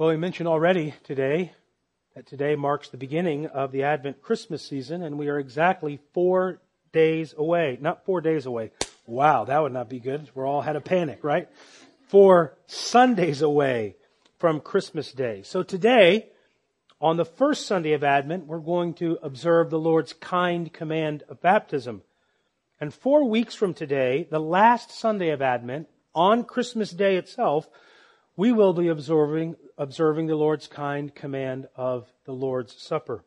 Well, we mentioned already today that today marks the beginning of the Advent Christmas season, and we are exactly four days away. Not four days away. Wow, that would not be good. We're all had a panic, right? Four Sundays away from Christmas Day. So today, on the first Sunday of Advent, we're going to observe the Lord's kind command of baptism. And four weeks from today, the last Sunday of Advent, on Christmas Day itself, we will be observing, observing the Lord's kind command of the Lord's Supper.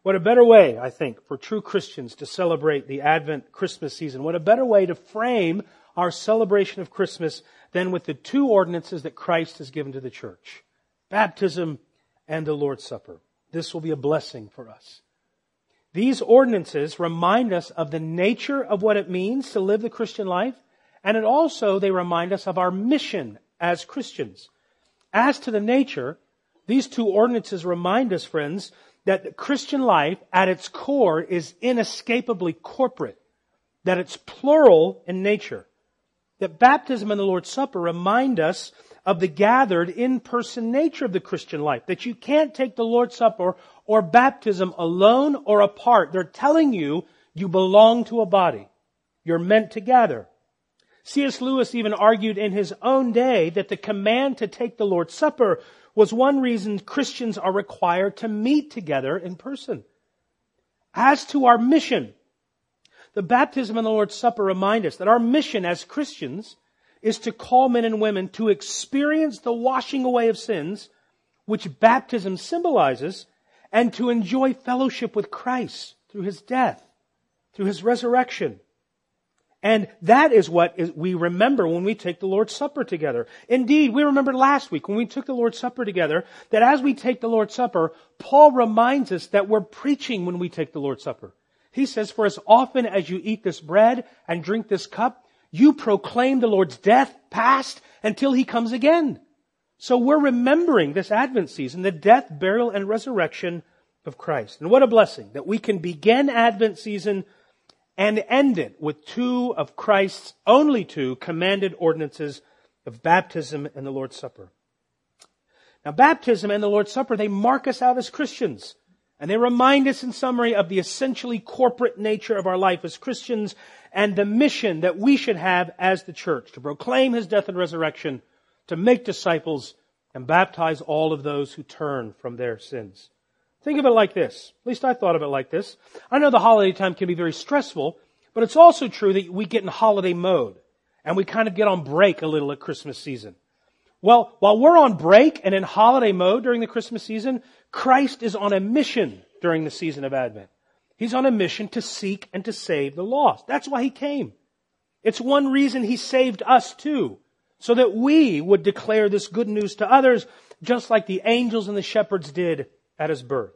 What a better way, I think, for true Christians to celebrate the Advent Christmas season. What a better way to frame our celebration of Christmas than with the two ordinances that Christ has given to the church. Baptism and the Lord's Supper. This will be a blessing for us. These ordinances remind us of the nature of what it means to live the Christian life, and it also, they remind us of our mission as Christians. As to the nature, these two ordinances remind us, friends, that the Christian life at its core is inescapably corporate, that it's plural in nature. That baptism and the Lord's Supper remind us of the gathered in-person nature of the Christian life, that you can't take the Lord's Supper or baptism alone or apart. They're telling you you belong to a body. You're meant to gather. C.S. Lewis even argued in his own day that the command to take the Lord's Supper was one reason Christians are required to meet together in person. As to our mission, the baptism and the Lord's Supper remind us that our mission as Christians is to call men and women to experience the washing away of sins, which baptism symbolizes, and to enjoy fellowship with Christ through his death, through his resurrection. And that is what we remember when we take the Lord's Supper together. Indeed, we remember last week when we took the Lord's Supper together that as we take the Lord's Supper, Paul reminds us that we're preaching when we take the Lord's Supper. He says, for as often as you eat this bread and drink this cup, you proclaim the Lord's death past until he comes again. So we're remembering this Advent season, the death, burial, and resurrection of Christ. And what a blessing that we can begin Advent season and end it with two of Christ's only two commanded ordinances of baptism and the Lord's Supper. Now baptism and the Lord's Supper, they mark us out as Christians. And they remind us in summary of the essentially corporate nature of our life as Christians and the mission that we should have as the church to proclaim His death and resurrection, to make disciples and baptize all of those who turn from their sins. Think of it like this. At least I thought of it like this. I know the holiday time can be very stressful, but it's also true that we get in holiday mode and we kind of get on break a little at Christmas season. Well, while we're on break and in holiday mode during the Christmas season, Christ is on a mission during the season of Advent. He's on a mission to seek and to save the lost. That's why he came. It's one reason he saved us too, so that we would declare this good news to others, just like the angels and the shepherds did at his birth.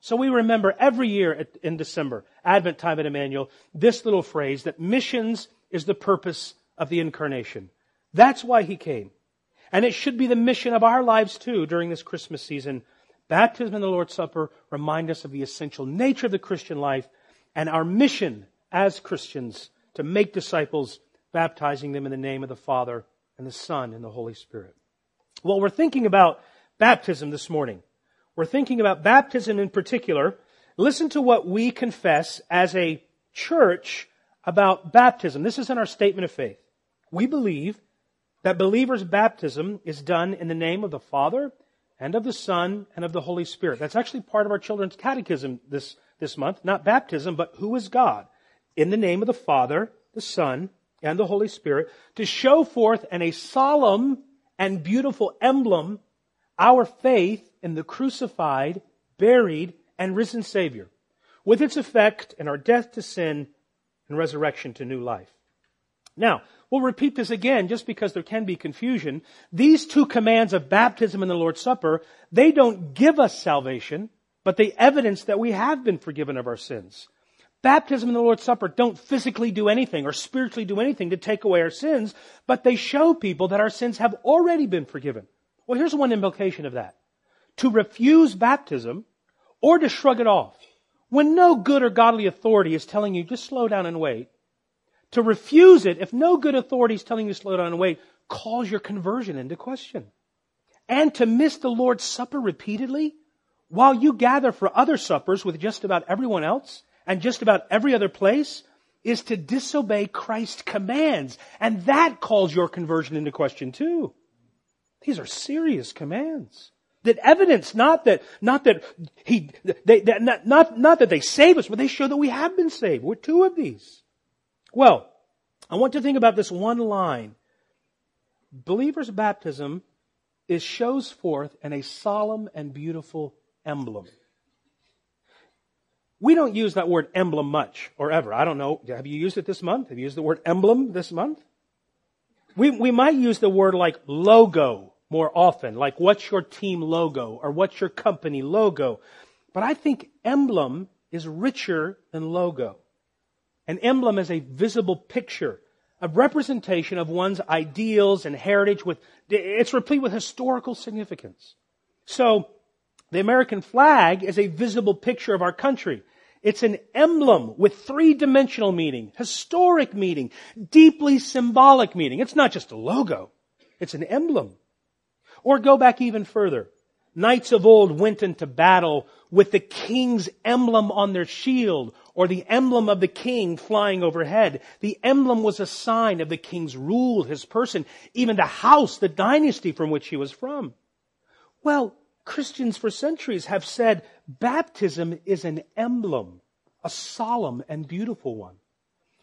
So we remember every year in December, Advent time at Emmanuel, this little phrase that missions is the purpose of the incarnation. That's why he came. And it should be the mission of our lives too during this Christmas season. Baptism and the Lord's Supper remind us of the essential nature of the Christian life and our mission as Christians to make disciples, baptizing them in the name of the Father and the Son and the Holy Spirit. Well, we're thinking about baptism this morning. We're thinking about baptism in particular. Listen to what we confess as a church about baptism. This is in our statement of faith. We believe that believers' baptism is done in the name of the Father and of the Son and of the Holy Spirit. That's actually part of our children's catechism this, this month. Not baptism, but who is God? In the name of the Father, the Son, and the Holy Spirit to show forth in a solemn and beautiful emblem our faith in the crucified, buried, and risen Savior, with its effect in our death to sin and resurrection to new life. Now, we'll repeat this again just because there can be confusion. These two commands of baptism and the Lord's Supper, they don't give us salvation, but they evidence that we have been forgiven of our sins. Baptism and the Lord's Supper don't physically do anything or spiritually do anything to take away our sins, but they show people that our sins have already been forgiven. Well, here's one implication of that. To refuse baptism or to shrug it off when no good or godly authority is telling you just slow down and wait. To refuse it if no good authority is telling you to slow down and wait calls your conversion into question. and to miss the Lord's Supper repeatedly while you gather for other suppers with just about everyone else and just about every other place is to disobey Christ's commands. And that calls your conversion into question too. These are serious commands. That evidence not that, not that he, they, that, not, not, not that they save us, but they show that we have been saved. We're two of these. Well, I want to think about this one line. Believer's baptism is shows forth in a solemn and beautiful emblem. We don't use that word emblem much or ever. I don't know. Have you used it this month? Have you used the word emblem this month? We, we might use the word like logo more often, like what's your team logo or what's your company logo. But I think emblem is richer than logo. An emblem is a visible picture, a representation of one's ideals and heritage with, it's replete with historical significance. So, the American flag is a visible picture of our country. It's an emblem with three-dimensional meaning, historic meaning, deeply symbolic meaning. It's not just a logo. It's an emblem. Or go back even further. Knights of old went into battle with the king's emblem on their shield or the emblem of the king flying overhead. The emblem was a sign of the king's rule, his person, even the house, the dynasty from which he was from. Well, Christians for centuries have said baptism is an emblem, a solemn and beautiful one.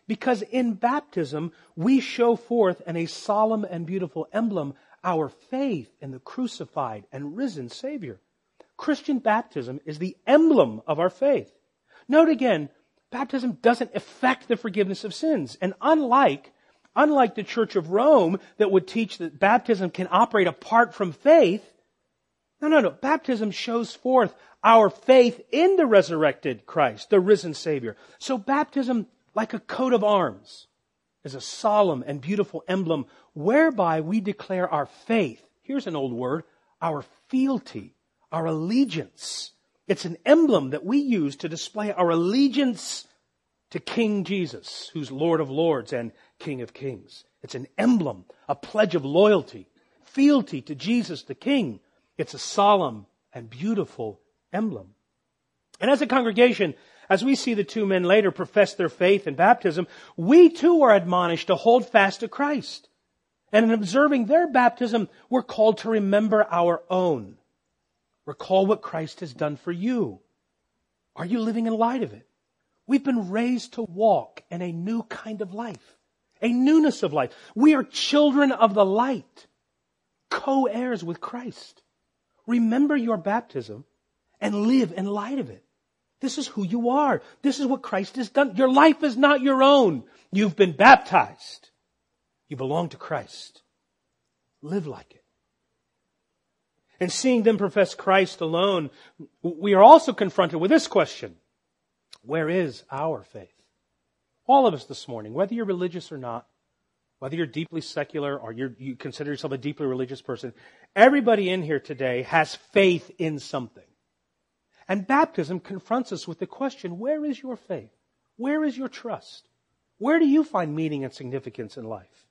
Because in baptism, we show forth in a solemn and beautiful emblem our faith in the crucified and risen Savior. Christian baptism is the emblem of our faith. Note again, baptism doesn't affect the forgiveness of sins. And unlike, unlike the Church of Rome that would teach that baptism can operate apart from faith, no, no, no. Baptism shows forth our faith in the resurrected Christ, the risen Savior. So baptism, like a coat of arms, is a solemn and beautiful emblem whereby we declare our faith. Here's an old word, our fealty, our allegiance. It's an emblem that we use to display our allegiance to King Jesus, who's Lord of Lords and King of Kings. It's an emblem, a pledge of loyalty, fealty to Jesus the King, it's a solemn and beautiful emblem. And as a congregation, as we see the two men later profess their faith in baptism, we too are admonished to hold fast to Christ. And in observing their baptism, we're called to remember our own. Recall what Christ has done for you. Are you living in light of it? We've been raised to walk in a new kind of life, a newness of life. We are children of the light, co-heirs with Christ. Remember your baptism and live in light of it. This is who you are. This is what Christ has done. Your life is not your own. You've been baptized. You belong to Christ. Live like it. And seeing them profess Christ alone, we are also confronted with this question. Where is our faith? All of us this morning, whether you're religious or not, whether you're deeply secular or you consider yourself a deeply religious person, everybody in here today has faith in something. And baptism confronts us with the question, where is your faith? Where is your trust? Where do you find meaning and significance in life?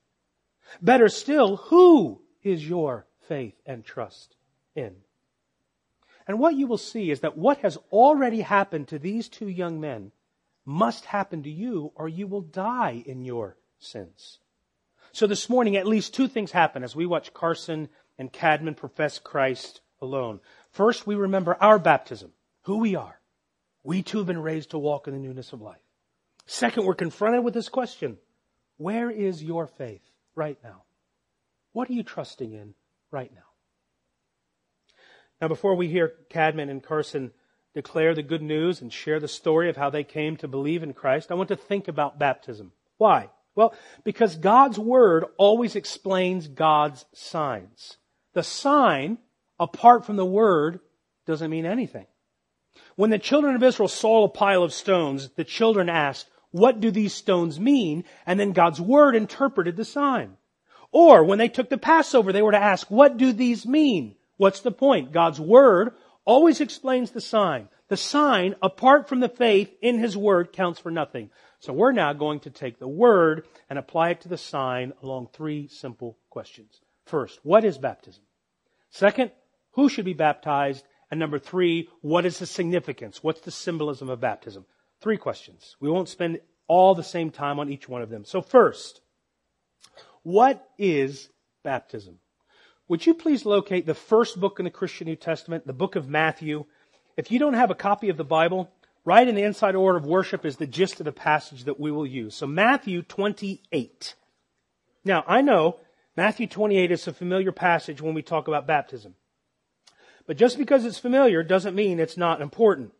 Better still, who is your faith and trust in? And what you will see is that what has already happened to these two young men must happen to you or you will die in your sins. So this morning, at least two things happen as we watch Carson and Cadman profess Christ alone. First, we remember our baptism, who we are. We too have been raised to walk in the newness of life. Second, we're confronted with this question. Where is your faith right now? What are you trusting in right now? Now, before we hear Cadman and Carson declare the good news and share the story of how they came to believe in Christ, I want to think about baptism. Why? Well, because God's Word always explains God's signs. The sign, apart from the Word, doesn't mean anything. When the children of Israel saw a pile of stones, the children asked, what do these stones mean? And then God's Word interpreted the sign. Or when they took the Passover, they were to ask, what do these mean? What's the point? God's Word always explains the sign. The sign, apart from the faith in His Word, counts for nothing. So we're now going to take the word and apply it to the sign along three simple questions. First, what is baptism? Second, who should be baptized? And number three, what is the significance? What's the symbolism of baptism? Three questions. We won't spend all the same time on each one of them. So first, what is baptism? Would you please locate the first book in the Christian New Testament, the book of Matthew? If you don't have a copy of the Bible, right in the inside order of worship is the gist of the passage that we will use. So Matthew 28. Now, I know Matthew 28 is a familiar passage when we talk about baptism. But just because it's familiar doesn't mean it's not important.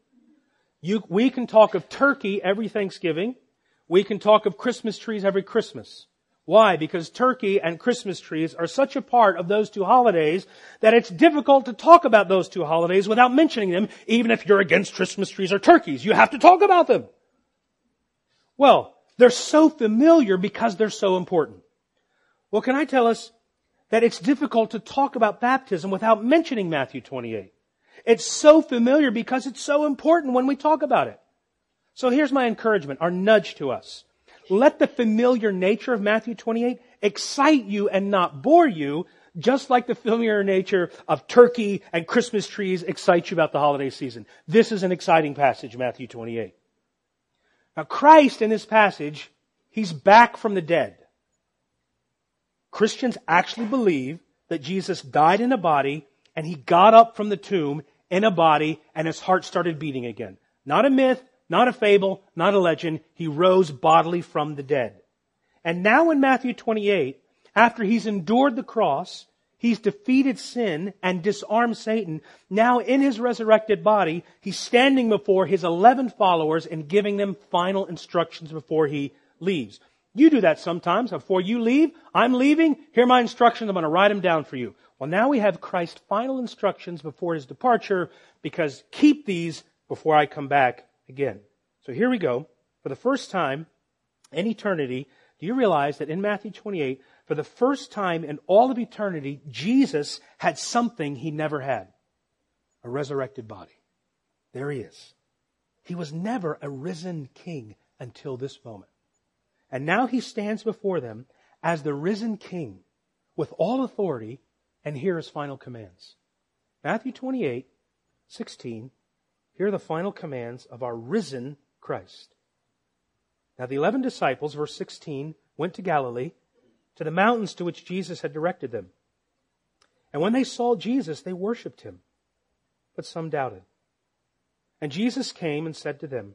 You, we can talk of turkey every Thanksgiving. We can talk of Christmas trees every Christmas. Why? Because turkey and Christmas trees are such a part of those two holidays that it's difficult to talk about those two holidays without mentioning them, even if you're against Christmas trees or turkeys. You have to talk about them. Well, they're so familiar because they're so important. Well, can I tell us that it's difficult to talk about baptism without mentioning Matthew 28? It's so familiar because it's so important when we talk about it. So here's my encouragement, our nudge to us. Let the familiar nature of Matthew 28 excite you and not bore you, just like the familiar nature of turkey and Christmas trees excites you about the holiday season. This is an exciting passage, Matthew 28. Now Christ in this passage, He's back from the dead. Christians actually believe that Jesus died in a body and He got up from the tomb in a body and His heart started beating again. Not a myth, not a fable, not a legend. He rose bodily from the dead. And now in Matthew 28, after he's endured the cross, he's defeated sin and disarmed Satan. Now in his resurrected body, he's standing before his 11 followers and giving them final instructions before he leaves. You do that sometimes. Before you leave, I'm leaving. Here are my instructions. I'm going to write them down for you. Well, now we have Christ's final instructions before his departure because keep these before I come back again. So here we go. For the first time in eternity, do you realize that in Matthew 28, for the first time in all of eternity, Jesus had something he never had a resurrected body. There he is. He was never a risen king until this moment. And now he stands before them as the risen king with all authority, and here his final commands. Matthew 28, 16 here are the final commands of our risen Christ. Now the eleven disciples, verse 16, went to Galilee, to the mountains to which Jesus had directed them. And when they saw Jesus, they worshipped him, but some doubted. And Jesus came and said to them,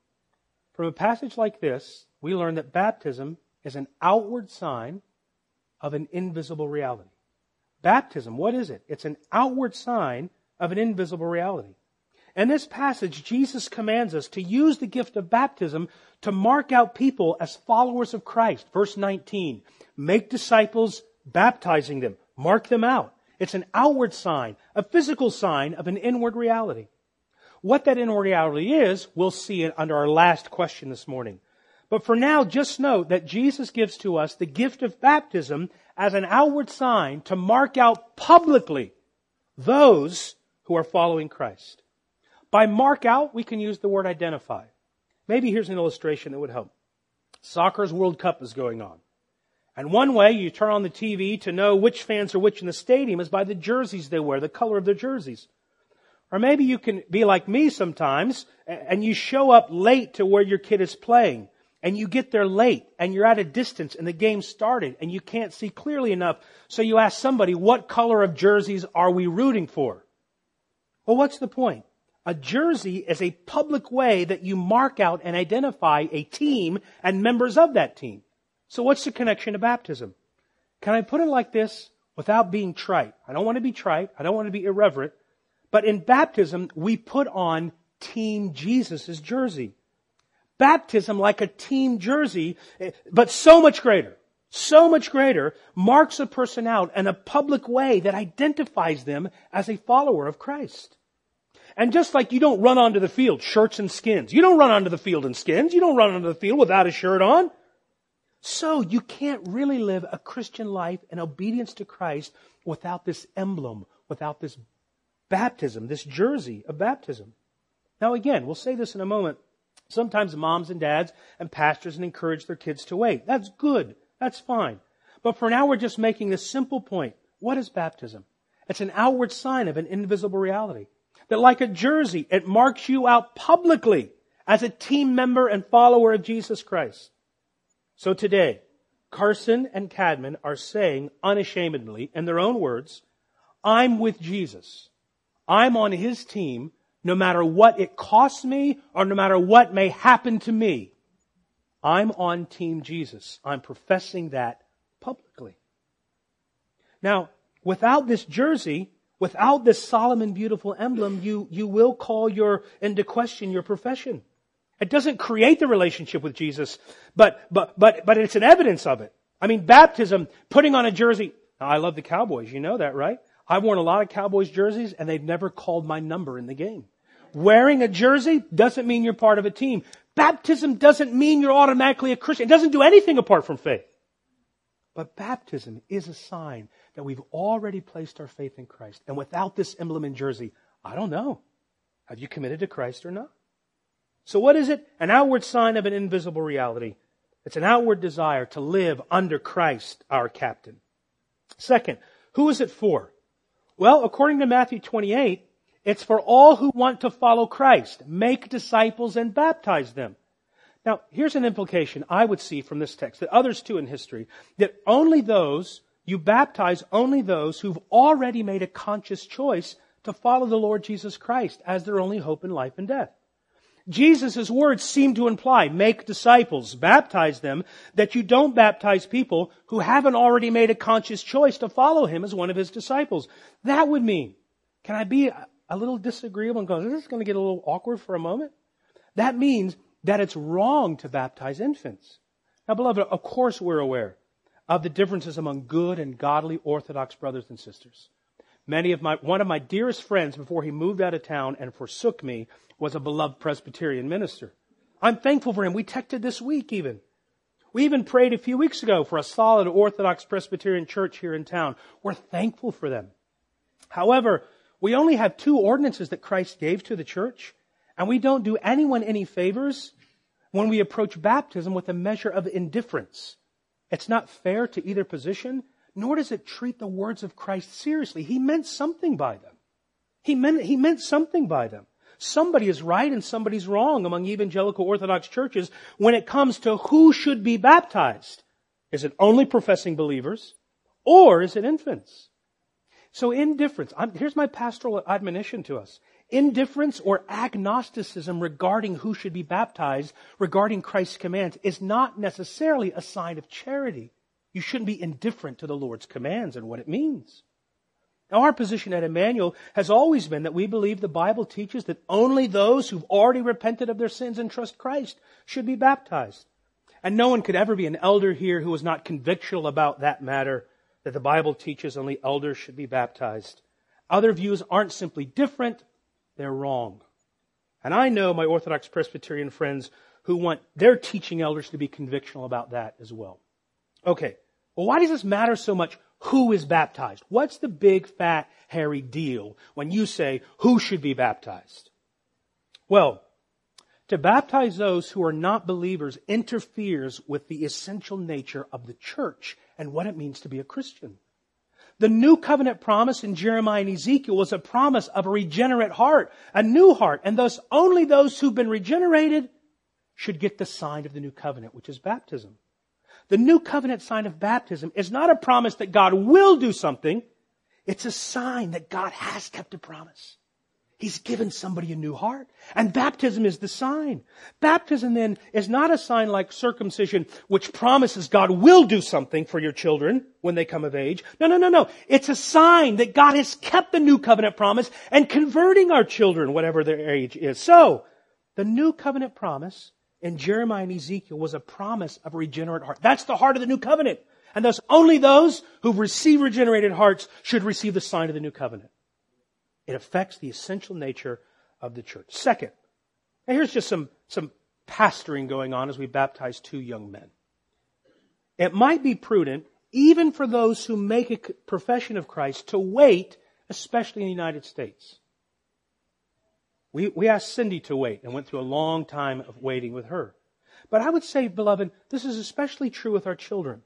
From a passage like this, we learn that baptism is an outward sign of an invisible reality. Baptism, what is it? It's an outward sign of an invisible reality. In this passage, Jesus commands us to use the gift of baptism to mark out people as followers of Christ. Verse 19, make disciples, baptizing them. Mark them out. It's an outward sign, a physical sign of an inward reality. What that inward reality is, we'll see it under our last question this morning. But for now, just note that Jesus gives to us the gift of baptism as an outward sign to mark out publicly those who are following Christ. By mark out, we can use the word identify. Maybe here's an illustration that would help. Soccer's World Cup is going on. And one way you turn on the TV to know which fans are which in the stadium is by the jerseys they wear, the color of their jerseys. Or maybe you can be like me sometimes and you show up late to where your kid is playing and you get there late and you're at a distance and the game started and you can't see clearly enough. So you ask somebody, what color of jerseys are we rooting for? Well, what's the point? A jersey is a public way that you mark out and identify a team and members of that team. So what's the connection to baptism? Can I put it like this without being trite? I don't want to be trite. I don't want to be irreverent. But in baptism, we put on Team Jesus' jersey. Baptism like a team jersey, eh, but so much greater. so much greater, marks a person out in a public way that identifies them as a follower of Christ. And just like you don't run onto the field, shirts and skins. You don't run onto the field in skins. You don't run onto the field without a shirt on. So you can't really live a Christian life in obedience to Christ without this emblem, without this baptism, this jersey of baptism. Now again, we'll say this in a moment. Sometimes moms and dads and pastors encourage their kids to wait. That's good. That's fine. But for now, we're just making this simple point. What is baptism? It's an outward sign of an invisible reality. That like a jersey, it marks you out publicly as a team member and follower of Jesus Christ. So today, Carson and Cadman are saying unashamedly, in their own words, I'm with Jesus. I'm on his team no matter what it costs me or no matter what may happen to me. I'm on Team Jesus. I'm professing that publicly. Now, without this jersey, without this solemn and beautiful emblem, you, you will call your, into question your profession. It doesn't create the relationship with Jesus, but, but, but, but it's an evidence of it. I mean, baptism, putting on a jersey. I love the Cowboys. You know that, right? I've worn a lot of Cowboys jerseys and they've never called my number in the game. Wearing a jersey doesn't mean you're part of a team. Baptism doesn't mean you're automatically a Christian. It doesn't do anything apart from faith. But baptism is a sign that we've already placed our faith in Christ. And without this emblem in jersey, I don't know. Have you committed to Christ or not? So what is it? An outward sign of an invisible reality. It's an outward desire to live under Christ, our captain. Second, who is it for? Well, according to Matthew 28, it's for all who want to follow Christ. Make disciples and baptize them. Now, here's an implication I would see from this text, that others too in history, that only those, you baptize only those who've already made a conscious choice to follow the Lord Jesus Christ as their only hope in life and death. Jesus' words seem to imply, make disciples, baptize them, that you don't baptize people who haven't already made a conscious choice to follow him as one of his disciples. That would mean, can I be a little disagreeable and go, this is going to get a little awkward for a moment? That means that it's wrong to baptize infants. Now, beloved, of course we're aware of the differences among good and godly Orthodox brothers and sisters. Many of my, one of my dearest friends before he moved out of town and forsook me was a beloved Presbyterian minister. I'm thankful for him. We texted this week even. We even prayed a few weeks ago for a solid Orthodox Presbyterian church here in town. We're thankful for them. However, we only have two ordinances that Christ gave to the church, and we don't do anyone any favors when we approach baptism with a measure of indifference. It's not fair to either position, nor does it treat the words of Christ seriously. He meant something by them. He meant, he meant something by them. Somebody is right and somebody's wrong among evangelical Orthodox churches when it comes to who should be baptized. Is it only professing believers? Or is it infants? So indifference, I'm, here's my pastoral admonition to us. Indifference or agnosticism regarding who should be baptized, regarding Christ's commands, is not necessarily a sign of charity. You shouldn't be indifferent to the Lord's commands and what it means. Our position at Emmanuel has always been that we believe the Bible teaches that only those who've already repented of their sins and trust Christ should be baptized. And no one could ever be an elder here who was not convictional about that matter that the Bible teaches only elders should be baptized. Other views aren't simply different, they're wrong. And I know my Orthodox Presbyterian friends who want their teaching elders to be convictional about that as well. Okay. Well, why does this matter so much? Who is baptized? What's the big, fat, hairy deal when you say who should be baptized? Well, to baptize those who are not believers interferes with the essential nature of the church and what it means to be a Christian. The new covenant promise in Jeremiah and Ezekiel was a promise of a regenerate heart, a new heart, and thus only those who've been regenerated should get the sign of the new covenant, which is baptism. The new covenant sign of baptism is not a promise that God will do something. It's a sign that God has kept a promise. He's given somebody a new heart. And baptism is the sign. Baptism then is not a sign like circumcision, which promises God will do something for your children when they come of age. No, no, no, no. It's a sign that God has kept the new covenant promise and converting our children, whatever their age is. So, the new covenant promise in Jeremiah and Ezekiel was a promise of a regenerate heart. That's the heart of the new covenant. And thus only those who've received regenerated hearts should receive the sign of the new covenant. It affects the essential nature of the church. Second, and here's just some, some pastoring going on as we baptize two young men. It might be prudent, even for those who make a profession of Christ, to wait, especially in the United States. We, we asked Cindy to wait and went through a long time of waiting with her. But I would say, beloved, this is especially true with our children.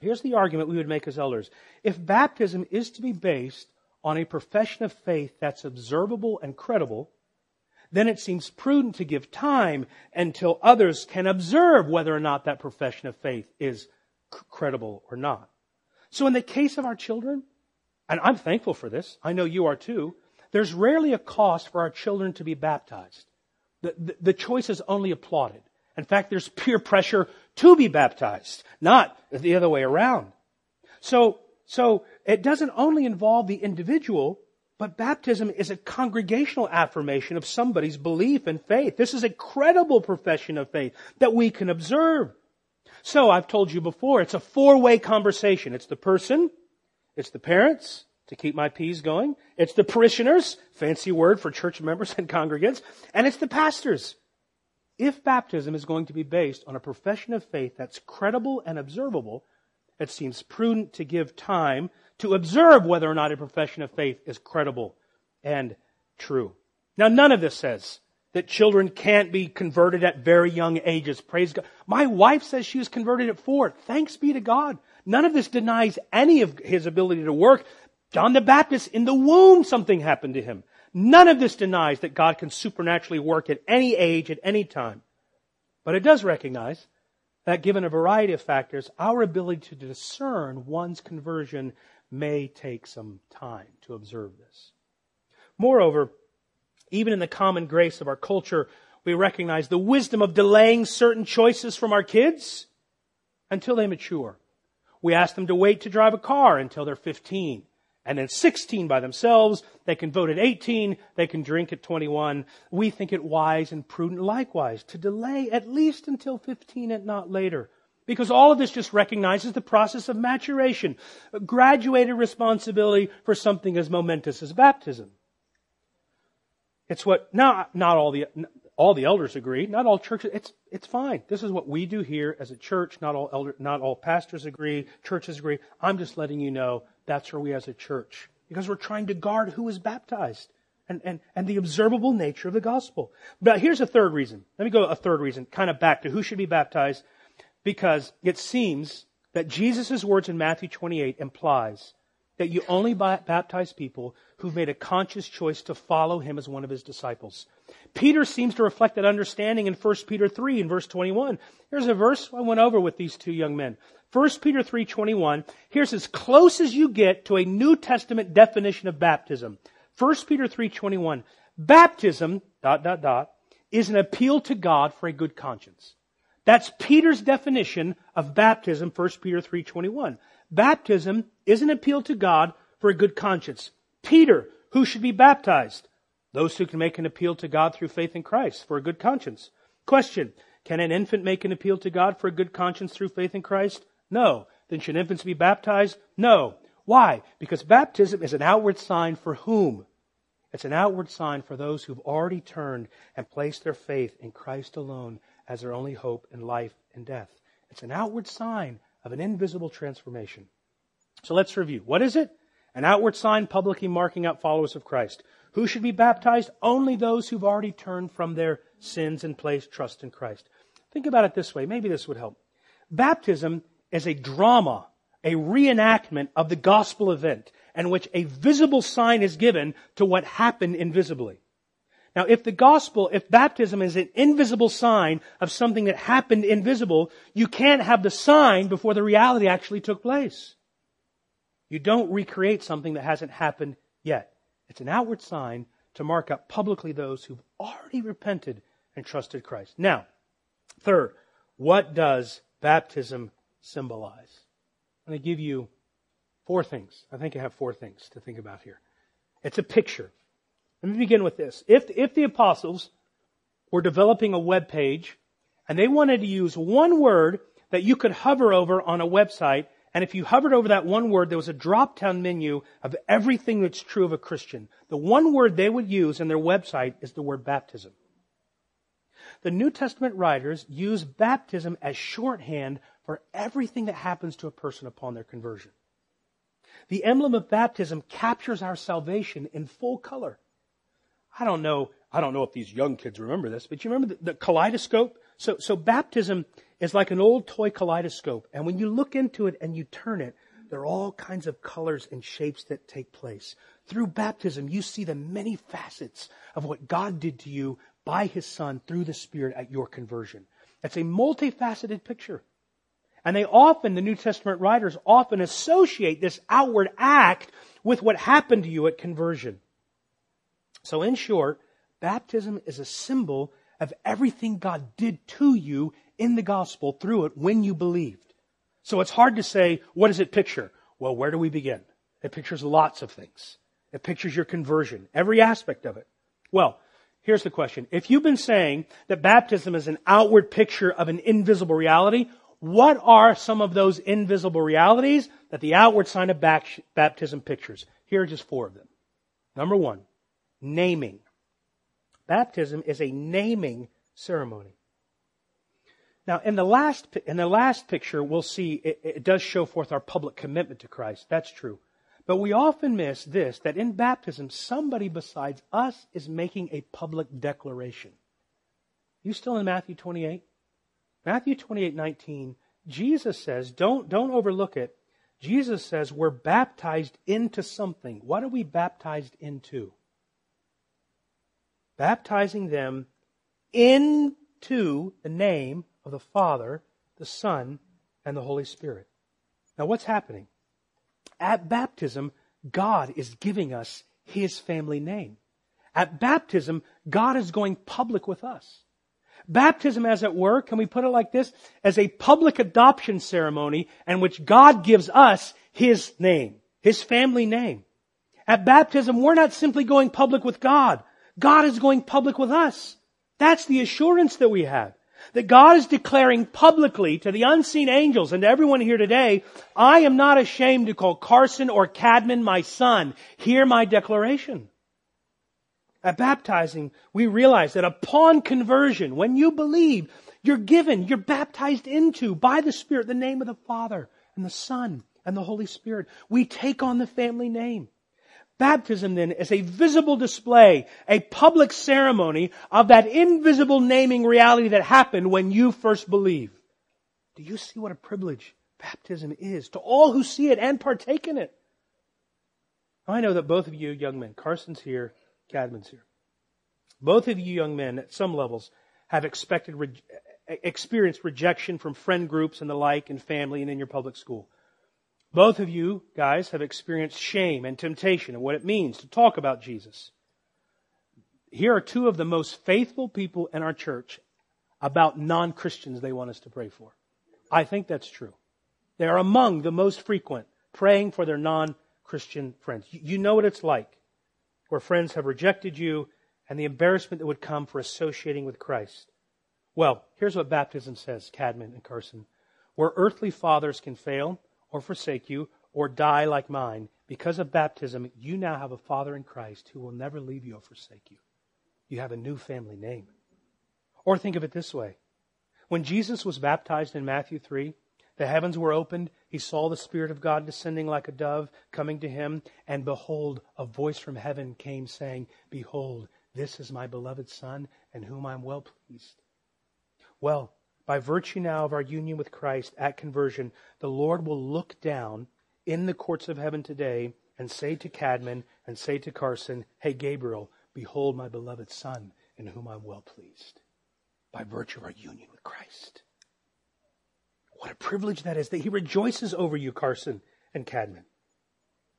Here's the argument we would make as elders. If baptism is to be based on a profession of faith that's observable and credible, then it seems prudent to give time until others can observe whether or not that profession of faith is c- credible or not. So in the case of our children, and I'm thankful for this, I know you are too, there's rarely a cost for our children to be baptized. The, the, the choice is only applauded. In fact, there's peer pressure to be baptized, not the other way around. So, so it doesn't only involve the individual, but baptism is a congregational affirmation of somebody's belief and faith. This is a credible profession of faith that we can observe. So I've told you before, it's a four-way conversation. It's the person, it's the parents, to keep my P's going, it's the parishioners, fancy word for church members and congregants, and it's the pastors. If baptism is going to be based on a profession of faith that's credible and observable, it seems prudent to give time to observe whether or not a profession of faith is credible and true. Now, none of this says that children can't be converted at very young ages. Praise God. My wife says she was converted at four. Thanks be to God. None of this denies any of his ability to work. John the Baptist, in the womb, something happened to him. None of this denies that God can supernaturally work at any age, at any time. But it does recognize that given a variety of factors, our ability to discern one's conversion may take some time to observe this. Moreover, even in the common grace of our culture, we recognize the wisdom of delaying certain choices from our kids until they mature. We ask them to wait to drive a car until they're 15 and then 16 by themselves. They can vote at 18. They can drink at 21. We think it wise and prudent likewise to delay at least until 15 and not later. Because all of this just recognizes the process of maturation, graduated responsibility for something as momentous as baptism. It's what, not, not all the, all the elders agree, not all churches, it's, it's fine. This is what we do here as a church. Not all elder, not all pastors agree, churches agree. I'm just letting you know that's where we as a church. Because we're trying to guard who is baptized and, and, and the observable nature of the gospel. But here's a third reason. Let me go a third reason, kind of back to who should be baptized. Because it seems that Jesus' words in Matthew 28 implies that you only baptize people who've made a conscious choice to follow him as one of his disciples. Peter seems to reflect that understanding in 1 Peter 3 in verse 21. Here's a verse I went over with these two young men. 1 Peter 3:21. Here's as close as you get to a New Testament definition of baptism. 1 Peter 3:21. Baptism, dot dot dot, is an appeal to God for a good conscience. That's Peter's definition of baptism, 1 Peter 3:21. Baptism is an appeal to God for a good conscience. Peter, who should be baptized? Those who can make an appeal to God through faith in Christ for a good conscience. Question. Can an infant make an appeal to God for a good conscience through faith in Christ? No. Then should infants be baptized? No. Why? Because baptism is an outward sign for whom? It's an outward sign for those who've already turned and placed their faith in Christ alone as their only hope in life and death. It's an outward sign of an invisible transformation. So let's review. What is it? An outward sign publicly marking out followers of Christ. Who should be baptized? Only those who've already turned from their sins and placed trust in Christ. Think about it this way. Maybe this would help. Baptism is a drama, a reenactment of the gospel event in which a visible sign is given to what happened invisibly. Now, if the gospel, if baptism is an invisible sign of something that happened invisible, you can't have the sign before the reality actually took place. You don't recreate something that hasn't happened yet. It's an outward sign to mark up publicly those who've already repented and trusted Christ. Now, third, what does baptism symbolize? I'm going to give you four things. I think I have four things to think about here. It's a picture. Let me begin with this. If, if the apostles were developing a web page and they wanted to use one word that you could hover over on a website And if you hovered over that one word, there was a drop down menu of everything that's true of a Christian. The one word they would use in their website is the word baptism. The New Testament writers use baptism as shorthand for everything that happens to a person upon their conversion. The emblem of baptism captures our salvation in full color. I don't know, I don't know if these young kids remember this, but you remember the, the kaleidoscope? So, so baptism is like an old toy kaleidoscope. And when you look into it and you turn it, there are all kinds of colors and shapes that take place. Through baptism, you see the many facets of what God did to you by His Son through the Spirit at your conversion. It's a multifaceted picture. And they often, the New Testament writers often associate this outward act with what happened to you at conversion. So in short, baptism is a symbol of everything God did to you in the gospel through it when you believed. So it's hard to say, what does it picture? Well, where do we begin? It pictures lots of things. It pictures your conversion, every aspect of it. Well, here's the question. If you've been saying that baptism is an outward picture of an invisible reality, what are some of those invisible realities that the outward sign of baptism pictures? Here are just four of them. Number one, naming. Baptism is a naming ceremony. Now, in the last, in the last picture, we'll see it, it does show forth our public commitment to Christ. That's true. But we often miss this, that in baptism, somebody besides us is making a public declaration. You still in Matthew 28? Matthew 28, 19, Jesus says, don't, don't overlook it. Jesus says we're baptized into something. What are we baptized into? baptizing them into the name of the Father, the Son, and the Holy Spirit. Now, what's happening? At baptism, God is giving us His family name. At baptism, God is going public with us. Baptism, as it were, can we put it like this? As a public adoption ceremony in which God gives us His name, His family name. At baptism, we're not simply going public with God. God is going public with us. That's the assurance that we have. That God is declaring publicly to the unseen angels and to everyone here today, I am not ashamed to call Carson or Cadman my son. Hear my declaration. At baptizing, we realize that upon conversion, when you believe, you're given, you're baptized into by the Spirit the name of the Father and the Son and the Holy Spirit. We take on the family name. Baptism then is a visible display, a public ceremony of that invisible naming reality that happened when you first believed. Do you see what a privilege baptism is to all who see it and partake in it? I know that both of you young men, Carson's here, Cadman's here. Both of you young men at some levels have expected, experienced rejection from friend groups and the like and family and in your public school. Both of you guys have experienced shame and temptation and what it means to talk about Jesus. Here are two of the most faithful people in our church about non-Christians they want us to pray for. I think that's true. They are among the most frequent praying for their non-Christian friends. You know what it's like where friends have rejected you and the embarrassment that would come for associating with Christ. Well, here's what baptism says, Cadman and Carson. Where earthly fathers can fail, or forsake you or die like mine. Because of baptism, you now have a Father in Christ who will never leave you or forsake you. You have a new family name. Or think of it this way. When Jesus was baptized in Matthew 3, the heavens were opened. He saw the Spirit of God descending like a dove coming to him. And behold, a voice from heaven came saying, Behold, this is my beloved Son, in whom I am well pleased. Well, by virtue now of our union with Christ at conversion, the Lord will look down in the courts of heaven today and say to Cadman and say to Carson, Hey, Gabriel, behold my beloved Son, in whom I'm well pleased. By virtue of our union with Christ. What a privilege that is that He rejoices over you, Carson and Cadman.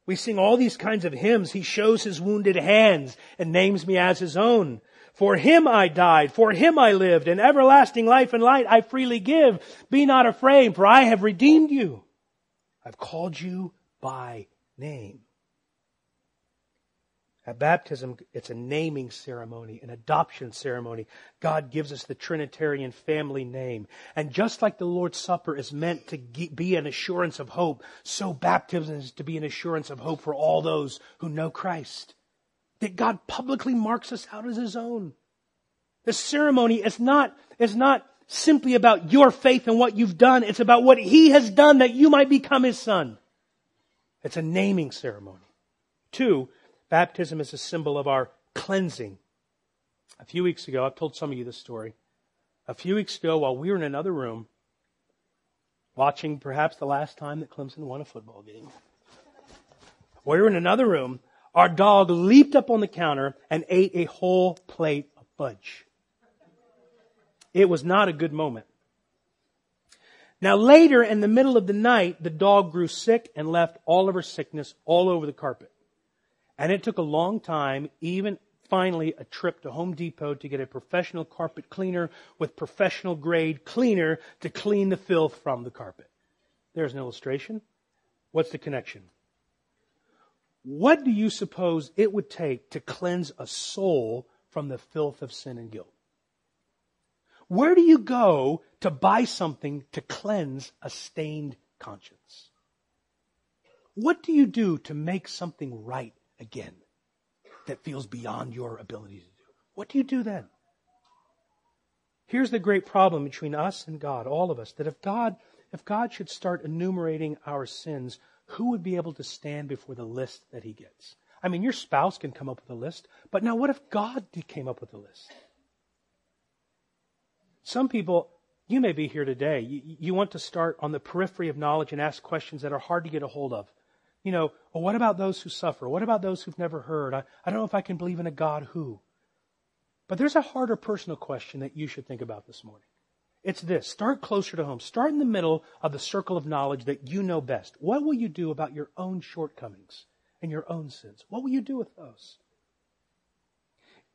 We sing all these kinds of hymns. He shows His wounded hands and names me as His own. For him I died, for him I lived, and everlasting life and light I freely give. Be not afraid, for I have redeemed you. I've called you by name. At baptism, it's a naming ceremony, an adoption ceremony. God gives us the Trinitarian family name. And just like the Lord's Supper is meant to be an assurance of hope, so baptism is to be an assurance of hope for all those who know Christ. That God publicly marks us out as His own. The ceremony is not, is not simply about your faith and what you've done. It's about what He has done that you might become His son. It's a naming ceremony. Two, Baptism is a symbol of our cleansing. A few weeks ago, I've told some of you this story. A few weeks ago, while we were in another room, watching perhaps the last time that Clemson won a football game, we were in another room. Our dog leaped up on the counter and ate a whole plate of fudge. It was not a good moment. Now later in the middle of the night, the dog grew sick and left all of her sickness all over the carpet. And it took a long time, even finally a trip to Home Depot to get a professional carpet cleaner with professional grade cleaner to clean the filth from the carpet. There's an illustration. What's the connection? What do you suppose it would take to cleanse a soul from the filth of sin and guilt? Where do you go to buy something to cleanse a stained conscience? What do you do to make something right again that feels beyond your ability to do. What do you do then? Here's the great problem between us and God, all of us, that if God, if God should start enumerating our sins, who would be able to stand before the list that he gets? I mean, your spouse can come up with a list, but now what if God came up with a list? Some people, you may be here today, you, you want to start on the periphery of knowledge and ask questions that are hard to get a hold of you know, well, what about those who suffer? What about those who've never heard? I, I don't know if I can believe in a God who. But there's a harder personal question that you should think about this morning. It's this. Start closer to home. Start in the middle of the circle of knowledge that you know best. What will you do about your own shortcomings and your own sins? What will you do with those?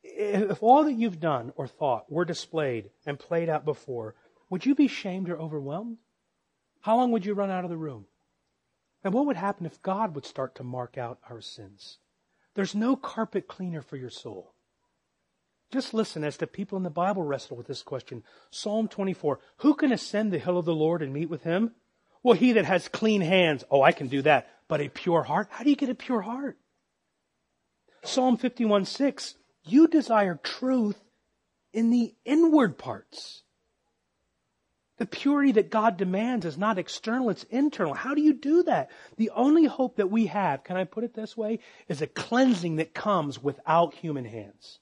If all that you've done or thought were displayed and played out before, would you be shamed or overwhelmed? How long would you run out of the room? And what would happen if God would start to mark out our sins? There's no carpet cleaner for your soul. Just listen as the people in the Bible wrestle with this question. Psalm 24. Who can ascend the hill of the Lord and meet with him? Well, he that has clean hands. Oh, I can do that. But a pure heart? How do you get a pure heart? Psalm 51 6. You desire truth in the inward parts. The purity that God demands is not external, it's internal. How do you do that? The only hope that we have, can I put it this way, is a cleansing that comes without human hands.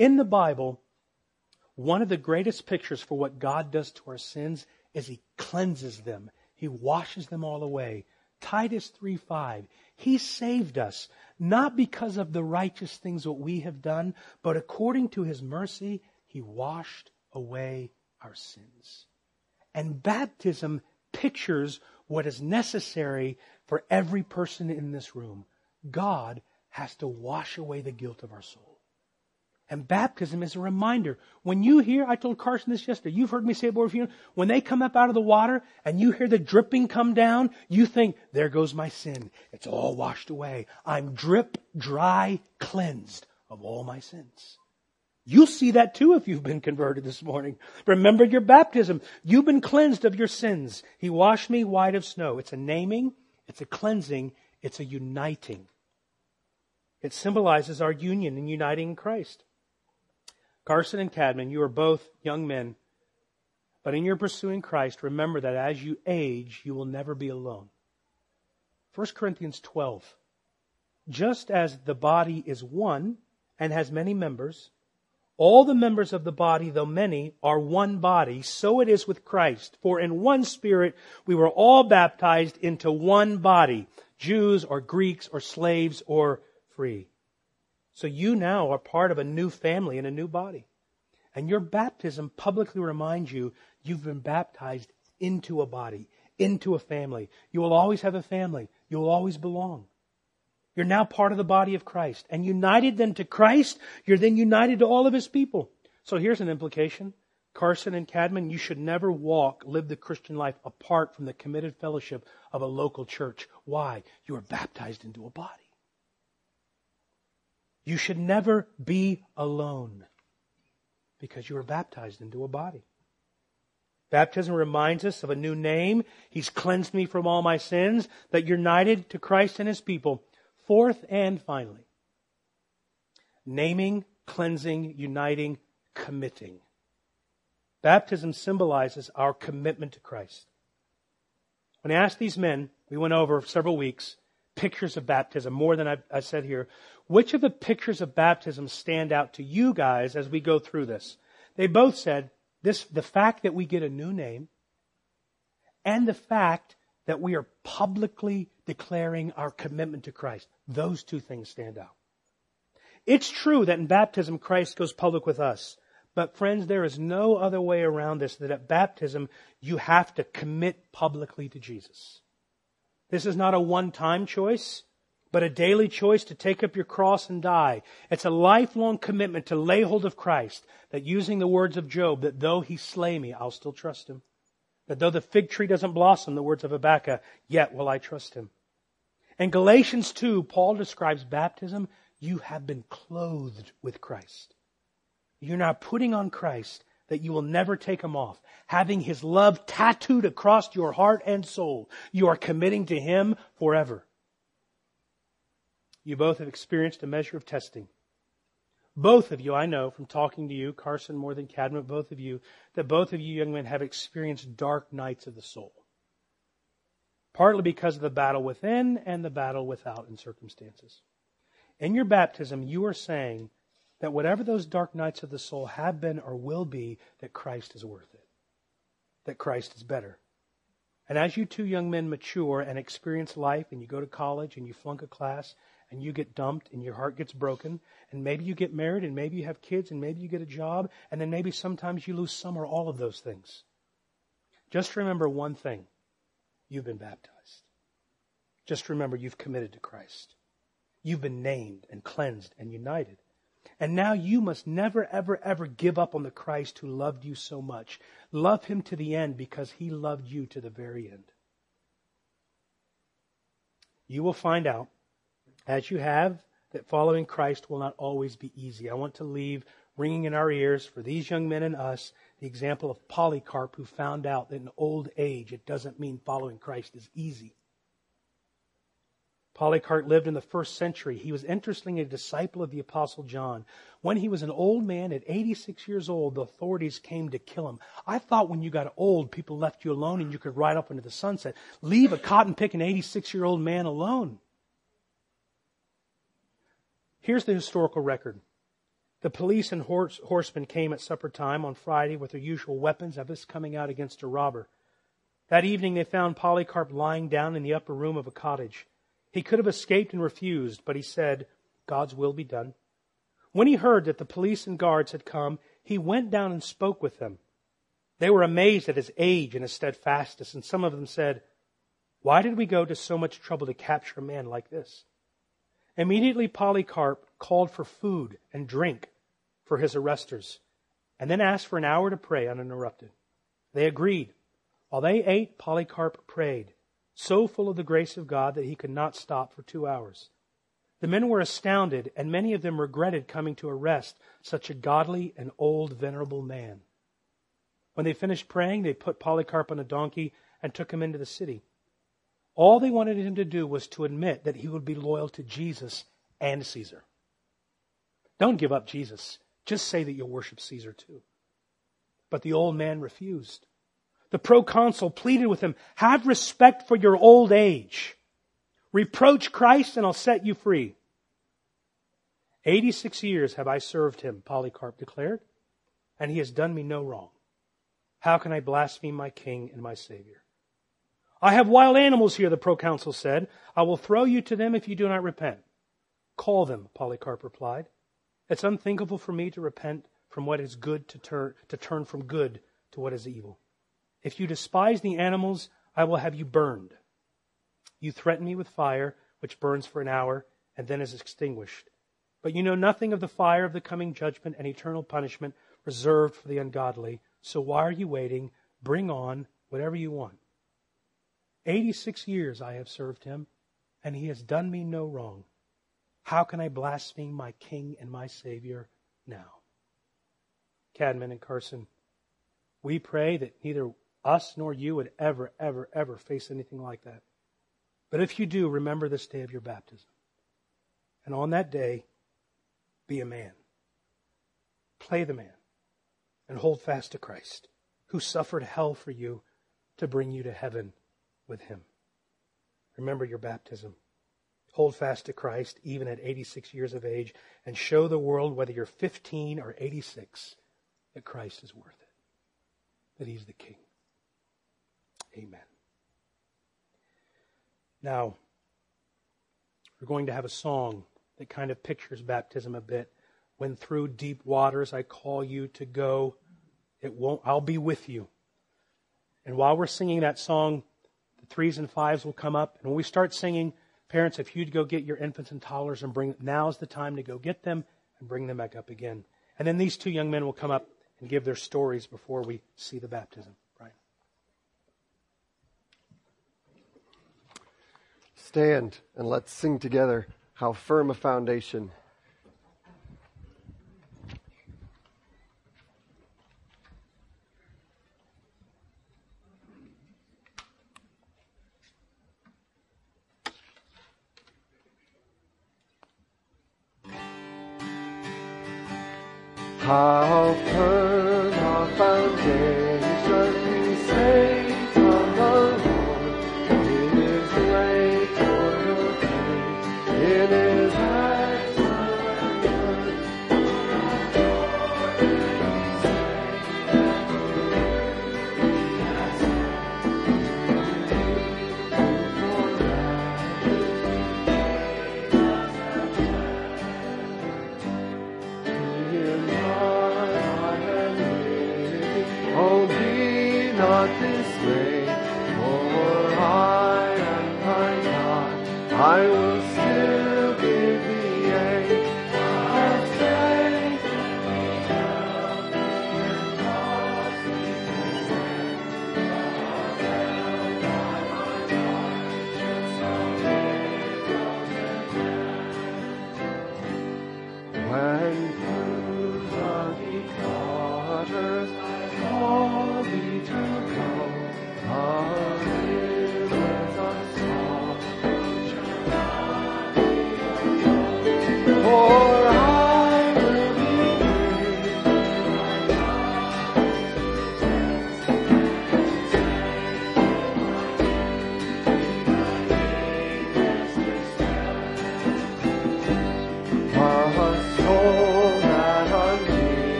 In the Bible, one of the greatest pictures for what God does to our sins is He cleanses them. He washes them all away. Titus 3:5. He saved us not because of the righteous things that we have done, but according to his mercy, he washed away our sins. And baptism pictures what is necessary for every person in this room. God has to wash away the guilt of our soul. And baptism is a reminder. When you hear, I told Carson this yesterday, you've heard me say it before, when they come up out of the water and you hear the dripping come down, you think, there goes my sin. It's all washed away. I'm drip, dry, cleansed of all my sins. You'll see that too if you've been converted this morning. Remember your baptism. You've been cleansed of your sins. He washed me white of snow. It's a naming, it's a cleansing, it's a uniting. It symbolizes our union and uniting in Christ. Carson and Cadman, you are both young men, but in your pursuing Christ, remember that as you age, you will never be alone. 1 Corinthians 12. Just as the body is one and has many members, all the members of the body, though many, are one body. So it is with Christ. For in one spirit we were all baptized into one body. Jews or Greeks or slaves or free. So you now are part of a new family and a new body. And your baptism publicly reminds you you've been baptized into a body, into a family. You will always have a family. You will always belong. You're now part of the body of Christ. And united then to Christ, you're then united to all of his people. So here's an implication. Carson and Cadman, you should never walk, live the Christian life apart from the committed fellowship of a local church. Why? You are baptized into a body. You should never be alone because you were baptized into a body. Baptism reminds us of a new name. He's cleansed me from all my sins, that united to Christ and his people. Fourth and finally, naming, cleansing, uniting, committing. Baptism symbolizes our commitment to Christ. When I asked these men, we went over several weeks, pictures of baptism, more than I've, I said here. Which of the pictures of baptism stand out to you guys as we go through this? They both said this, the fact that we get a new name and the fact that we are publicly declaring our commitment to Christ. Those two things stand out. It's true that in baptism, Christ goes public with us. But friends, there is no other way around this that at baptism, you have to commit publicly to Jesus. This is not a one-time choice, but a daily choice to take up your cross and die. It's a lifelong commitment to lay hold of Christ, that using the words of Job, that though he slay me, I'll still trust him. That though the fig tree doesn't blossom, the words of Habakkuk, yet will I trust him. In Galatians 2, Paul describes baptism, you have been clothed with Christ. You're now putting on Christ that you will never take him off. Having his love tattooed across your heart and soul, you are committing to him forever. You both have experienced a measure of testing. Both of you, I know from talking to you, Carson more than Cadman, both of you, that both of you young men have experienced dark nights of the soul. Partly because of the battle within and the battle without in circumstances. In your baptism, you are saying, that whatever those dark nights of the soul have been or will be, that Christ is worth it. That Christ is better. And as you two young men mature and experience life and you go to college and you flunk a class and you get dumped and your heart gets broken and maybe you get married and maybe you have kids and maybe you get a job and then maybe sometimes you lose some or all of those things. Just remember one thing. You've been baptized. Just remember you've committed to Christ. You've been named and cleansed and united. And now you must never, ever, ever give up on the Christ who loved you so much. Love him to the end because he loved you to the very end. You will find out, as you have, that following Christ will not always be easy. I want to leave ringing in our ears for these young men and us the example of Polycarp who found out that in old age it doesn't mean following Christ is easy. Polycarp lived in the first century. He was interestingly a disciple of the Apostle John. When he was an old man at 86 years old, the authorities came to kill him. I thought when you got old, people left you alone and you could ride up into the sunset. Leave a cotton picking 86 year old man alone. Here's the historical record. The police and horse, horsemen came at supper time on Friday with their usual weapons of this coming out against a robber. That evening they found Polycarp lying down in the upper room of a cottage. He could have escaped and refused, but he said, God's will be done. When he heard that the police and guards had come, he went down and spoke with them. They were amazed at his age and his steadfastness, and some of them said, Why did we go to so much trouble to capture a man like this? Immediately Polycarp called for food and drink for his arresters, and then asked for an hour to pray uninterrupted. They agreed. While they ate, Polycarp prayed so full of the grace of God that he could not stop for two hours. The men were astounded, and many of them regretted coming to arrest such a godly and old, venerable man. When they finished praying, they put Polycarp on a donkey and took him into the city. All they wanted him to do was to admit that he would be loyal to Jesus and Caesar. Don't give up Jesus. Just say that you'll worship Caesar too. But the old man refused the proconsul pleaded with him, have respect for your old age. Reproach Christ and I'll set you free. 86 years have I served him, Polycarp declared, and he has done me no wrong. How can I blaspheme my king and my savior? I have wild animals here, the proconsul said. I will throw you to them if you do not repent. Call them, Polycarp replied. It's unthinkable for me to repent from what is good to turn, to turn from good to what is evil. If you despise the animals, I will have you burned. You threaten me with fire, which burns for an hour and then is extinguished. But you know nothing of the fire of the coming judgment and eternal punishment reserved for the ungodly. So why are you waiting? Bring on whatever you want. 86 years I have served him, and he has done me no wrong. How can I blaspheme my King and my Savior now? Cadman and Carson, we pray that neither us nor you would ever, ever, ever face anything like that. But if you do, remember this day of your baptism. And on that day, be a man. Play the man. And hold fast to Christ, who suffered hell for you to bring you to heaven with him. Remember your baptism. Hold fast to Christ even at 86 years of age and show the world, whether you're 15 or 86, that Christ is worth it, that he's the king. Amen. Now, we're going to have a song that kind of pictures baptism a bit. When through deep waters I call you to go, it won't, I'll be with you. And while we're singing that song, threes and fives will come up. And when we start singing, parents, if you'd go get your infants and toddlers and bring, now's the time to go get them and bring them back up again. And then these two young men will come up and give their stories before we see the baptism. Right? Stand and let's sing together how firm a foundation.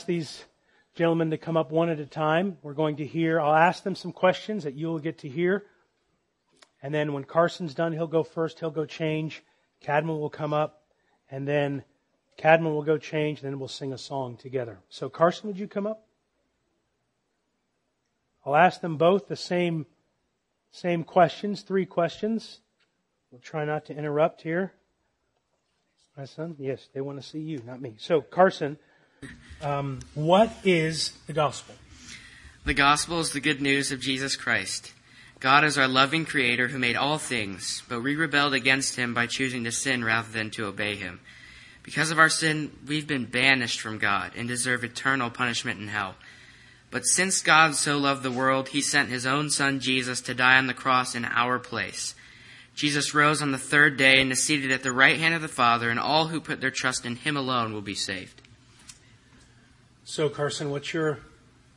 Ask these gentlemen to come up one at a time. We're going to hear, I'll ask them some questions that you'll get to hear. And then when Carson's done, he'll go first, he'll go change. Cadman will come up, and then Cadman will go change, and then we'll sing a song together. So, Carson, would you come up? I'll ask them both the same, same questions, three questions. We'll try not to interrupt here. My son? Yes, they want to see you, not me. So, Carson, um, what is the gospel? The gospel is the good news of Jesus Christ. God is our loving creator who made all things, but we rebelled against him by choosing to sin rather than to obey him. Because of our sin, we've been banished from God and deserve eternal punishment in hell. But since God so loved the world, he sent his own son Jesus to die on the cross in our place. Jesus rose on the third day and is seated at the right hand of the Father, and all who put their trust in him alone will be saved. So, Carson, what's your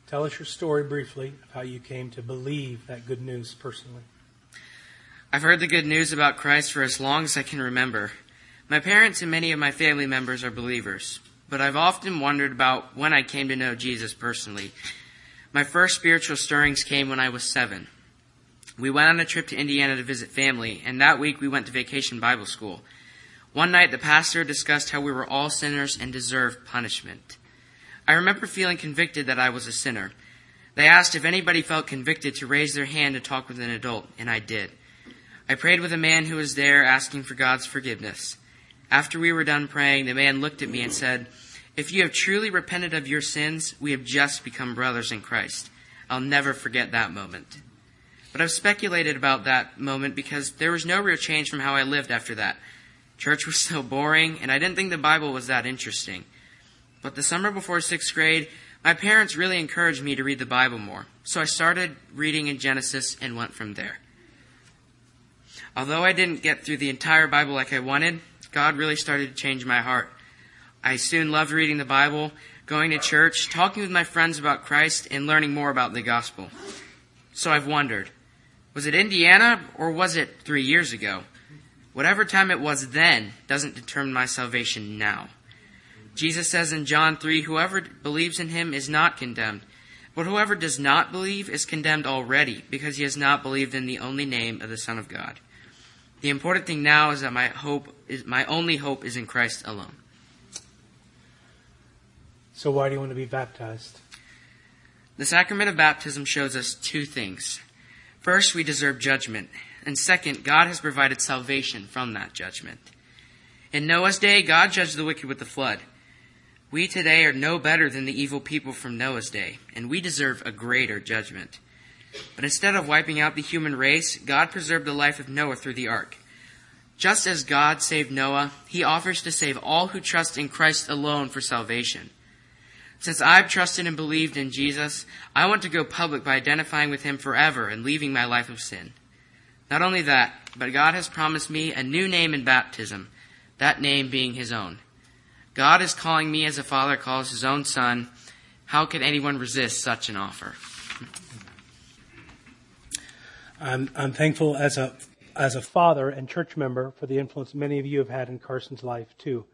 tell us your story briefly of how you came to believe that good news personally? I've heard the good news about Christ for as long as I can remember. My parents and many of my family members are believers, but I've often wondered about when I came to know Jesus personally. My first spiritual stirrings came when I was seven. We went on a trip to Indiana to visit family, and that week we went to vacation Bible school. One night the pastor discussed how we were all sinners and deserved punishment. I remember feeling convicted that I was a sinner. They asked if anybody felt convicted to raise their hand to talk with an adult, and I did. I prayed with a man who was there asking for God's forgiveness. After we were done praying, the man looked at me and said, If you have truly repented of your sins, we have just become brothers in Christ. I'll never forget that moment. But I've speculated about that moment because there was no real change from how I lived after that. Church was so boring, and I didn't think the Bible was that interesting. But the summer before sixth grade, my parents really encouraged me to read the Bible more. So I started reading in Genesis and went from there. Although I didn't get through the entire Bible like I wanted, God really started to change my heart. I soon loved reading the Bible, going to church, talking with my friends about Christ, and learning more about the gospel. So I've wondered, was it Indiana or was it three years ago? Whatever time it was then doesn't determine my salvation now. Jesus says in John 3, whoever believes in him is not condemned, but whoever does not believe is condemned already because he has not believed in the only name of the Son of God. The important thing now is that my hope is my only hope is in Christ alone. So why do you want to be baptized? The sacrament of baptism shows us two things. First, we deserve judgment, and second, God has provided salvation from that judgment. In Noah's day, God judged the wicked with the flood. We today are no better than the evil people from Noah's day, and we deserve a greater judgment. But instead of wiping out the human race, God preserved the life of Noah through the ark. Just as God saved Noah, he offers to save all who trust in Christ alone for salvation. Since I've trusted and believed in Jesus, I want to go public by identifying with him forever and leaving my life of sin. Not only that, but God has promised me a new name in baptism, that name being his own. God is calling me as a father calls his own son. How can anyone resist such an offer? I'm, I'm thankful as a as a father and church member for the influence many of you have had in Carson's life too.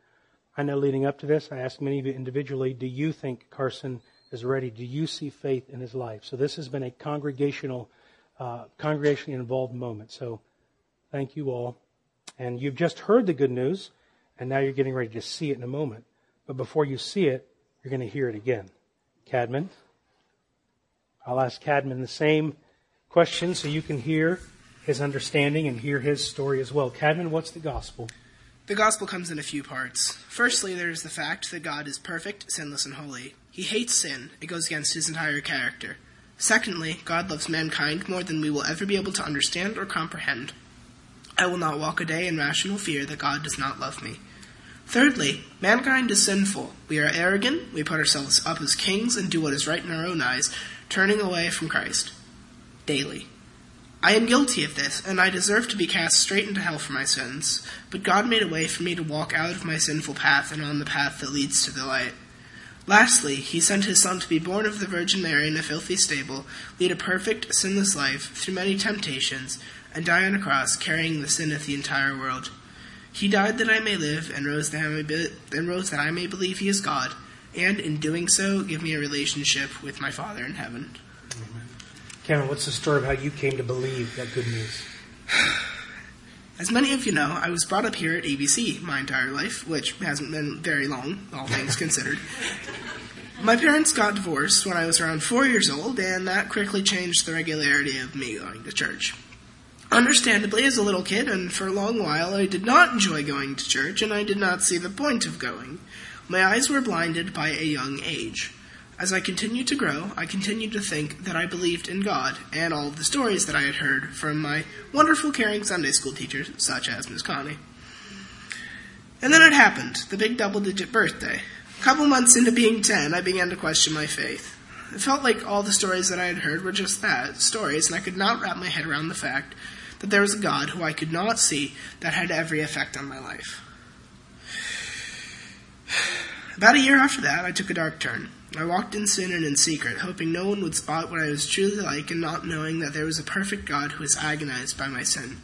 I know leading up to this, I asked many of you individually, do you think Carson is ready? Do you see faith in his life? So this has been a congregational, uh, congregationally involved moment. So thank you all. And you've just heard the good news, and now you're getting ready to see it in a moment. But before you see it, you're going to hear it again. Cadman. I'll ask Cadman the same question so you can hear his understanding and hear his story as well. Cadman, what's the gospel? The gospel comes in a few parts. Firstly, there is the fact that God is perfect, sinless, and holy. He hates sin, it goes against his entire character. Secondly, God loves mankind more than we will ever be able to understand or comprehend. I will not walk a day in rational fear that God does not love me. Thirdly, mankind is sinful. We are arrogant, we put ourselves up as kings and do what is right in our own eyes, turning away from Christ. Daily. I am guilty of this, and I deserve to be cast straight into hell for my sins. But God made a way for me to walk out of my sinful path and on the path that leads to the light. Lastly, he sent his Son to be born of the Virgin Mary in a filthy stable, lead a perfect, sinless life through many temptations, and die on a cross carrying the sin of the entire world. He died that I may live, and rose that I may, be- and rose that I may believe he is God, and in doing so, give me a relationship with my Father in heaven. Cameron, what's the story of how you came to believe that good news? As many of you know, I was brought up here at ABC my entire life, which hasn't been very long, all things considered. My parents got divorced when I was around four years old, and that quickly changed the regularity of me going to church. Understandably, as a little kid, and for a long while, I did not enjoy going to church, and I did not see the point of going. My eyes were blinded by a young age. As I continued to grow, I continued to think that I believed in God and all the stories that I had heard from my wonderful, caring Sunday school teachers, such as Miss Connie. And then it happened, the big double digit birthday. A couple months into being 10, I began to question my faith. It felt like all the stories that I had heard were just that, stories, and I could not wrap my head around the fact that there was a God who I could not see that had every effect on my life. About a year after that, I took a dark turn. I walked in sin and in secret, hoping no one would spot what I was truly like and not knowing that there was a perfect God who was agonized by my sin.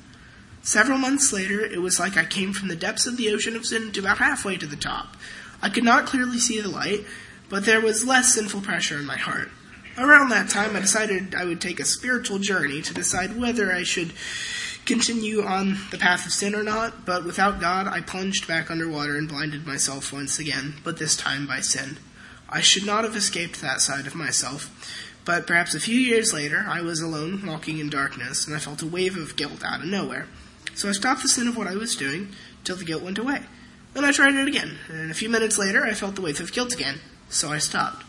Several months later, it was like I came from the depths of the ocean of sin to about halfway to the top. I could not clearly see the light, but there was less sinful pressure in my heart. Around that time, I decided I would take a spiritual journey to decide whether I should continue on the path of sin or not, but without God, I plunged back underwater and blinded myself once again, but this time by sin. I should not have escaped that side of myself, but perhaps a few years later, I was alone, walking in darkness, and I felt a wave of guilt out of nowhere. So I stopped the sin of what I was doing till the guilt went away. Then I tried it again, and a few minutes later, I felt the wave of guilt again, so I stopped.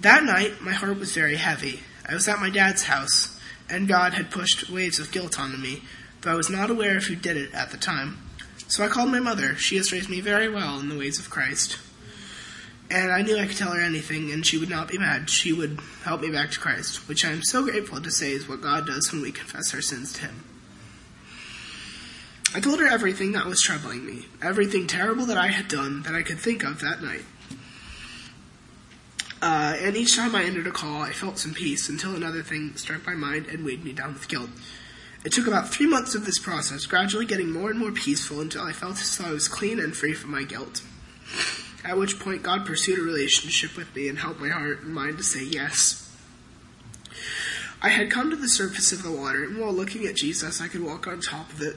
That night, my heart was very heavy. I was at my dad's house, and God had pushed waves of guilt onto me, though I was not aware of who did it at the time. So I called my mother. She has raised me very well in the ways of Christ. And I knew I could tell her anything, and she would not be mad. She would help me back to Christ, which I am so grateful to say is what God does when we confess our sins to Him. I told her everything that was troubling me, everything terrible that I had done that I could think of that night. Uh, and each time I ended a call, I felt some peace until another thing struck my mind and weighed me down with guilt. It took about three months of this process, gradually getting more and more peaceful until I felt as though I was clean and free from my guilt. At which point, God pursued a relationship with me and helped my heart and mind to say yes. I had come to the surface of the water, and while looking at Jesus, I could walk on top of it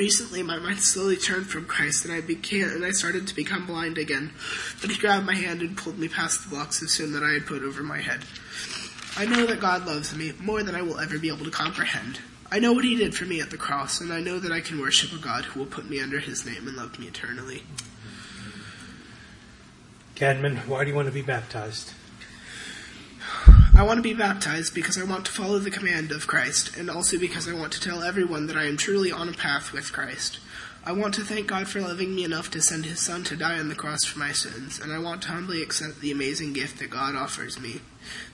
Recently, my mind slowly turned from Christ, and I began, and I started to become blind again. But He grabbed my hand and pulled me past the blocks of sin that I had put over my head. I know that God loves me more than I will ever be able to comprehend. I know what He did for me at the cross, and I know that I can worship a God who will put me under His name and love me eternally. Cadman, why do you want to be baptized? I want to be baptized because I want to follow the command of Christ, and also because I want to tell everyone that I am truly on a path with Christ. I want to thank God for loving me enough to send His Son to die on the cross for my sins, and I want to humbly accept the amazing gift that God offers me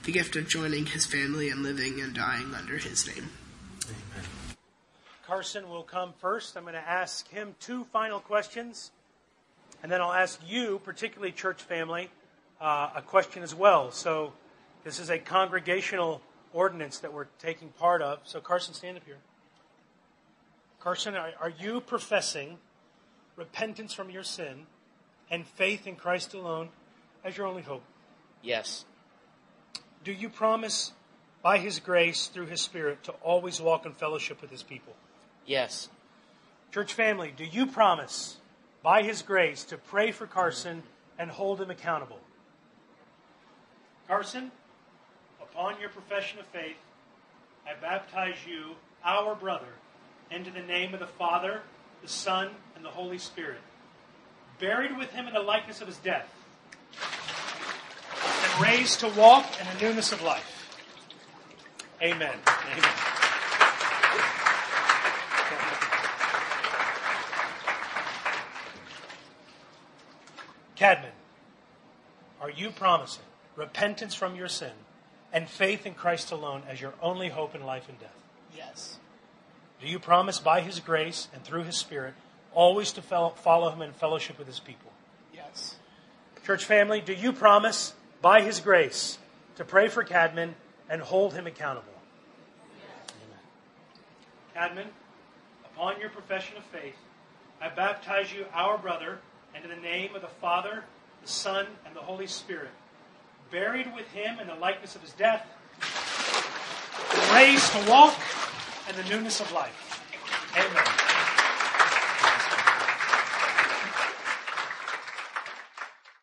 the gift of joining His family and living and dying under His name. Amen. Carson will come first. I'm going to ask him two final questions, and then I'll ask you, particularly church family, uh, a question as well. So, this is a congregational ordinance that we're taking part of. So, Carson, stand up here. Carson, are, are you professing repentance from your sin and faith in Christ alone as your only hope? Yes. Do you promise by His grace through His Spirit to always walk in fellowship with His people? Yes. Church family, do you promise by His grace to pray for Carson and hold him accountable? Carson, upon your profession of faith, I baptize you, our brother, into the name of the Father, the Son, and the Holy Spirit, buried with him in the likeness of his death, and raised to walk in the newness of life. Amen. Amen. Cadman, are you promising repentance from your sin and faith in Christ alone as your only hope in life and death? Yes. Do you promise by His grace and through His Spirit always to follow Him in fellowship with His people? Yes. Church family, do you promise by His grace to pray for Cadman and hold him accountable? Amen. Cadman, upon your profession of faith, I baptize you, our brother, and in the name of the Father, the Son, and the Holy Spirit, buried with him in the likeness of his death, raised to walk in the newness of life. Amen.